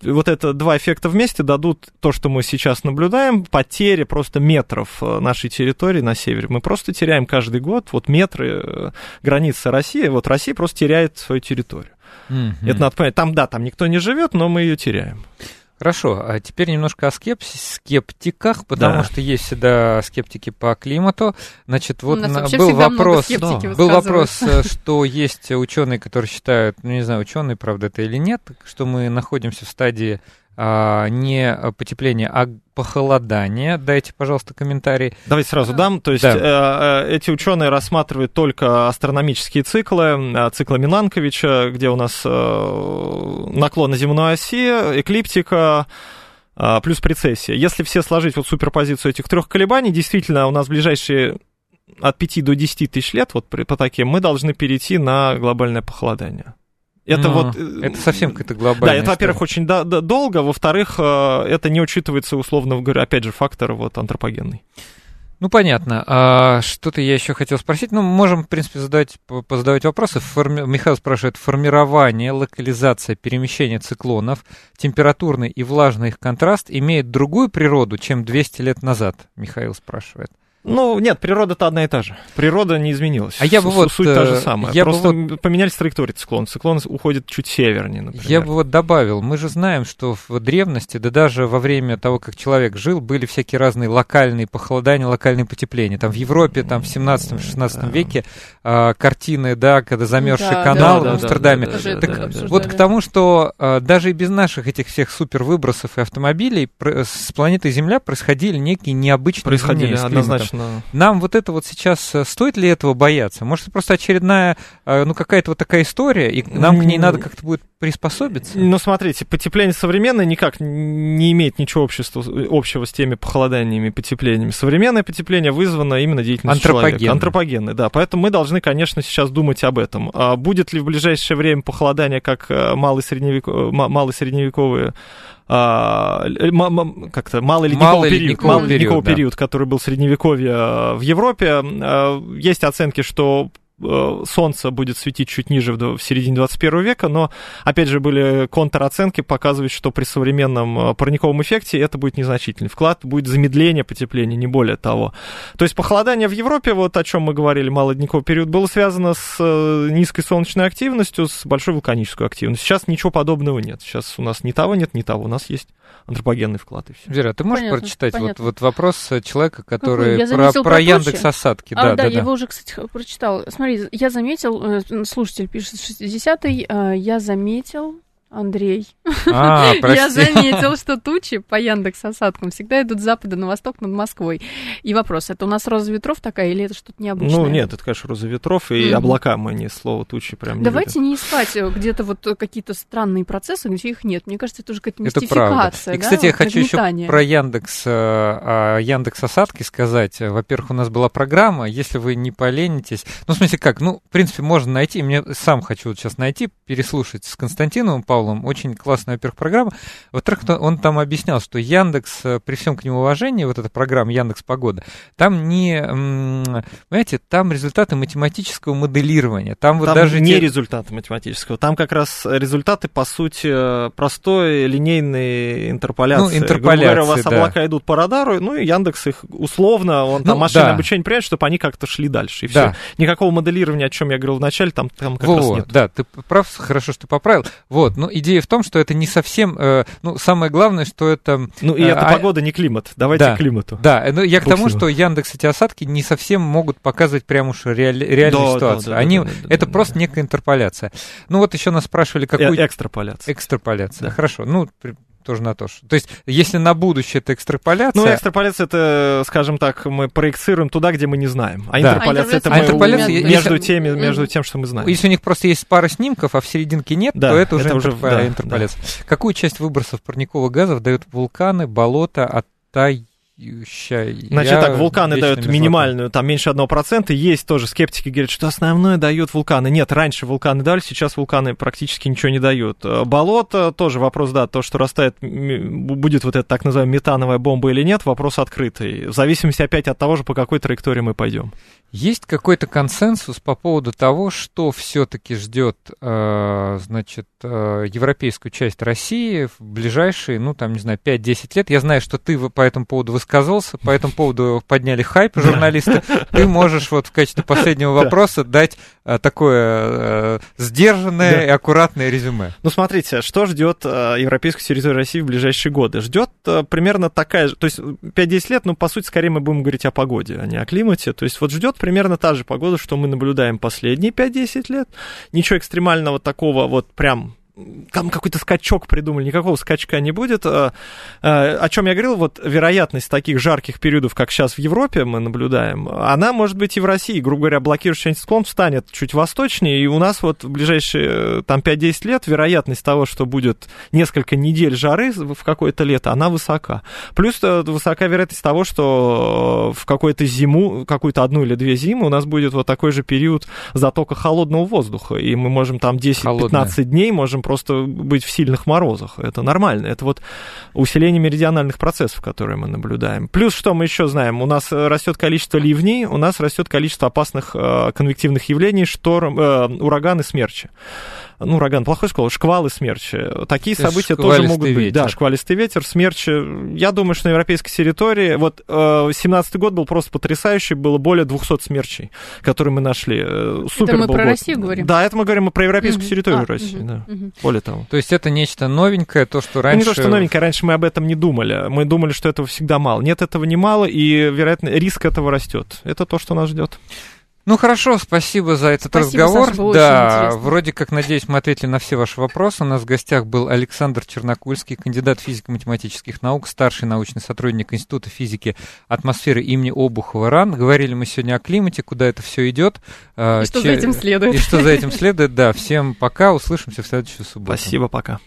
вот это два эффекта вместе дадут то, что мы сейчас наблюдаем, потери просто метров э, нашей территории на севере. Мы просто теряем каждый год вот метры э, границы России. Вот Россия просто теряет свою территорию. Mm-hmm. Это надо понять. Там, да, там никто не живет, но мы ее теряем. Хорошо, а теперь немножко о скепсис, скептиках, потому да. что есть всегда скептики по климату. Значит, вот на, был вопрос, да. был вопрос, э, что есть ученые, которые считают, ну не знаю, ученые, правда это или нет, что мы находимся в стадии а, не потепление, а похолодание. Дайте, пожалуйста, комментарий. Давайте сразу дам. То есть да. э, э, эти ученые рассматривают только астрономические циклы, э, циклы Миланковича, где у нас э, наклон на земной оси, эклиптика, э, плюс прецессия. Если все сложить вот суперпозицию этих трех колебаний, действительно, у нас ближайшие от 5 до 10 тысяч лет, вот по таким, мы должны перейти на глобальное похолодание. Это Но вот... Э, это совсем какая-то глобальная Да, это, во-первых, очень до- до- долго, во-вторых, э, это не учитывается, условно говоря, опять же, фактор вот антропогенный. Ну, понятно. А, что-то я еще хотел спросить. Ну, можем, в принципе, задать, позадавать вопросы. Форми... Михаил спрашивает, формирование, локализация, перемещение циклонов, температурный и влажный их контраст имеет другую природу, чем 200 лет назад, Михаил спрашивает. Ну, нет, природа-то одна и та же. Природа не изменилась. А я бы вот... Суть та же э, самая. Я Просто бы вот... поменялись траектории циклона. Циклон уходит чуть севернее, например. Я бы вот добавил. Мы же знаем, что в древности, да даже во время того, как человек жил, были всякие разные локальные похолодания, локальные потепления. Там в Европе, там в 17-16 да. веке а, картины, да, когда замерзший да, канал да, в Амстердаме. Да, да, так да, вот к тому, что а, даже и без наших этих всех супер выбросов и автомобилей с планеты Земля происходили некие необычные Происходили однозначно Конечно. Нам вот это вот сейчас, э, стоит ли этого бояться? Может, это просто очередная, э, ну, какая-то вот такая история, и нам к ней надо как-то будет приспособиться? Ну, смотрите, потепление современное никак не имеет ничего общества, общего с теми похолоданиями и потеплениями. Современное потепление вызвано именно деятельностью человека. Антропогенное, да. Поэтому мы должны, конечно, сейчас думать об этом. А будет ли в ближайшее время похолодание, как э, малый средневек... малый средневековые а, как-то малый ледниковый, период, малый период, период, который был в средневековье а, в Европе. А, есть оценки, что солнце будет светить чуть ниже в, середине 21 века, но, опять же, были контроценки, показывают, что при современном э, парниковом эффекте это будет незначительный вклад, будет замедление потепления, не более того. То есть похолодание в Европе, вот о чем мы говорили, малодниковый период, было связано с э, низкой солнечной активностью, с большой вулканической активностью. Сейчас ничего подобного нет. Сейчас у нас ни того нет, ни того. У нас есть антропогенный вклад и все. Вера, ты можешь понятно, прочитать понятно. Вот, вот вопрос человека, который про, про Яндекс Осадки? А, да, да, да, я его уже, кстати, прочитал. Смотри, я заметил, э, слушатель пишет 60-й, э, я заметил, Андрей. А, Я заметил, что тучи по Яндекс осадкам всегда идут с запада на восток над Москвой. И вопрос, это у нас роза ветров такая или это что-то необычное? Ну, нет, это, конечно, роза ветров и mm-hmm. облака, мы не слово тучи прям не Давайте любим. не искать э, где-то вот какие-то странные процессы, где их нет. Мне кажется, это уже какая-то мистификация. Это И, кстати, да? я хочу еще про Яндекс, э, а, Яндекс осадки сказать. Во-первых, у нас была программа, если вы не поленитесь, ну, в смысле как, ну, в принципе, можно найти, мне сам хочу вот сейчас найти, переслушать с Константиновым Павловым, Павлом. Очень классная, во-первых, программа. Во-вторых, он там объяснял, что Яндекс, э, при всем к нему уважении, вот эта программа Яндекс Погода, там не, понимаете, там результаты математического моделирования. Там, вот там даже не те... результаты математического, там как раз результаты, по сути, простой линейной интерполяции. Ну, интерполяции, говоря, у вас да. облака идут по радару, ну и Яндекс их условно, он там ну, машинное да. обучение принимает, чтобы они как-то шли дальше, и да. все. Никакого моделирования, о чем я говорил вначале, там, там как вот, раз нет. Да, ты прав, хорошо, что поправил. Вот, ну идея в том, что это не совсем, э, ну, самое главное, что это... Ну, и э, это а... погода, не климат. Давайте да, климату. Да, ну, я к тому, что Яндекс эти осадки не совсем могут показывать прям уж реаль... реальную да, ситуацию. Да, да, Они, да, да, это да, просто да. некая интерполяция. Ну, вот еще нас спрашивали, какую... Э экстраполяция. Экстраполяция, да. хорошо. Ну, тоже на то, что... То есть, если на будущее это экстраполяция... Ну, экстраполяция это, скажем так, мы проецируем туда, где мы не знаем. А да. интерполяция а это а интерполяция, мы между, если... теми, между тем, что мы знаем. Если у них просто есть пара снимков, а в серединке нет, да, то это уже, это уже интерп... да, интерполяция. Да. Какую часть выбросов парниковых газов дают вулканы, болота, Алтай, Значит, так, вулканы дают минимальную, там меньше 1%. Есть тоже скептики, говорят, что основное дают вулканы. Нет, раньше вулканы дали, сейчас вулканы практически ничего не дают. Э, болото, тоже вопрос, да, то, что растает, будет вот эта так называемая метановая бомба или нет, вопрос открытый. В зависимости опять от того же, по какой траектории мы пойдем. Есть какой-то консенсус по поводу того, что все-таки ждет, э, значит, э, европейскую часть России в ближайшие, ну, там, не знаю, 5-10 лет. Я знаю, что ты по этому поводу высказывался, по этому поводу подняли хайп журналисты. Ты можешь вот в качестве последнего вопроса дать э, такое сдержанное и аккуратное резюме. Ну, смотрите, что ждет европейскую территорию России в ближайшие годы? Ждет примерно такая же, то есть 5-10 лет, ну, по сути, скорее мы будем говорить о погоде, а не о климате. То есть вот ждет примерно та же погода, что мы наблюдаем последние 5-10 лет. Ничего экстремального такого вот прям там какой-то скачок придумали, никакого скачка не будет. Э, э, о чем я говорил, вот вероятность таких жарких периодов, как сейчас в Европе мы наблюдаем, она может быть и в России. Грубо говоря, блокирующий антициклон встанет чуть восточнее, и у нас вот в ближайшие э, там 5-10 лет вероятность того, что будет несколько недель жары в какое-то лето, она высока. Плюс высока вероятность того, что в какую-то зиму, какую-то одну или две зимы у нас будет вот такой же период затока холодного воздуха, и мы можем там 10-15 дней можем просто быть в сильных морозах. Это нормально. Это вот усиление меридиональных процессов, которые мы наблюдаем. Плюс, что мы еще знаем, у нас растет количество ливней, у нас растет количество опасных э, конвективных явлений, шторм, э, ураганы, смерчи ну, ураган, плохой сказал, шквалы, смерчи. Такие То события тоже могут быть. Ветер. Да, шквалистый ветер, смерчи. Я думаю, что на европейской территории, вот э, 17 год был просто потрясающий, было более 200 смерчей, которые мы нашли. Э, супер это мы про год. Россию говорим? Да, это мы говорим про европейскую угу. территорию а, России, угу. да. Угу. Более того. То есть это нечто новенькое, то, что раньше... Ну, не то, что новенькое, раньше мы об этом не думали. Мы думали, что этого всегда мало. Нет, этого не мало, и, вероятно, риск этого растет. Это то, что нас ждет. Ну хорошо, спасибо за этот спасибо, разговор. Саша, да, вроде как, надеюсь, мы ответили на все ваши вопросы. У нас в гостях был Александр Чернокульский, кандидат физико-математических наук, старший научный сотрудник Института физики атмосферы имени Обухова РАН. Говорили мы сегодня о климате, куда это все идет. А, и что Че... за этим следует. И что за этим следует, да. Всем пока, услышимся в следующую субботу. Спасибо, пока.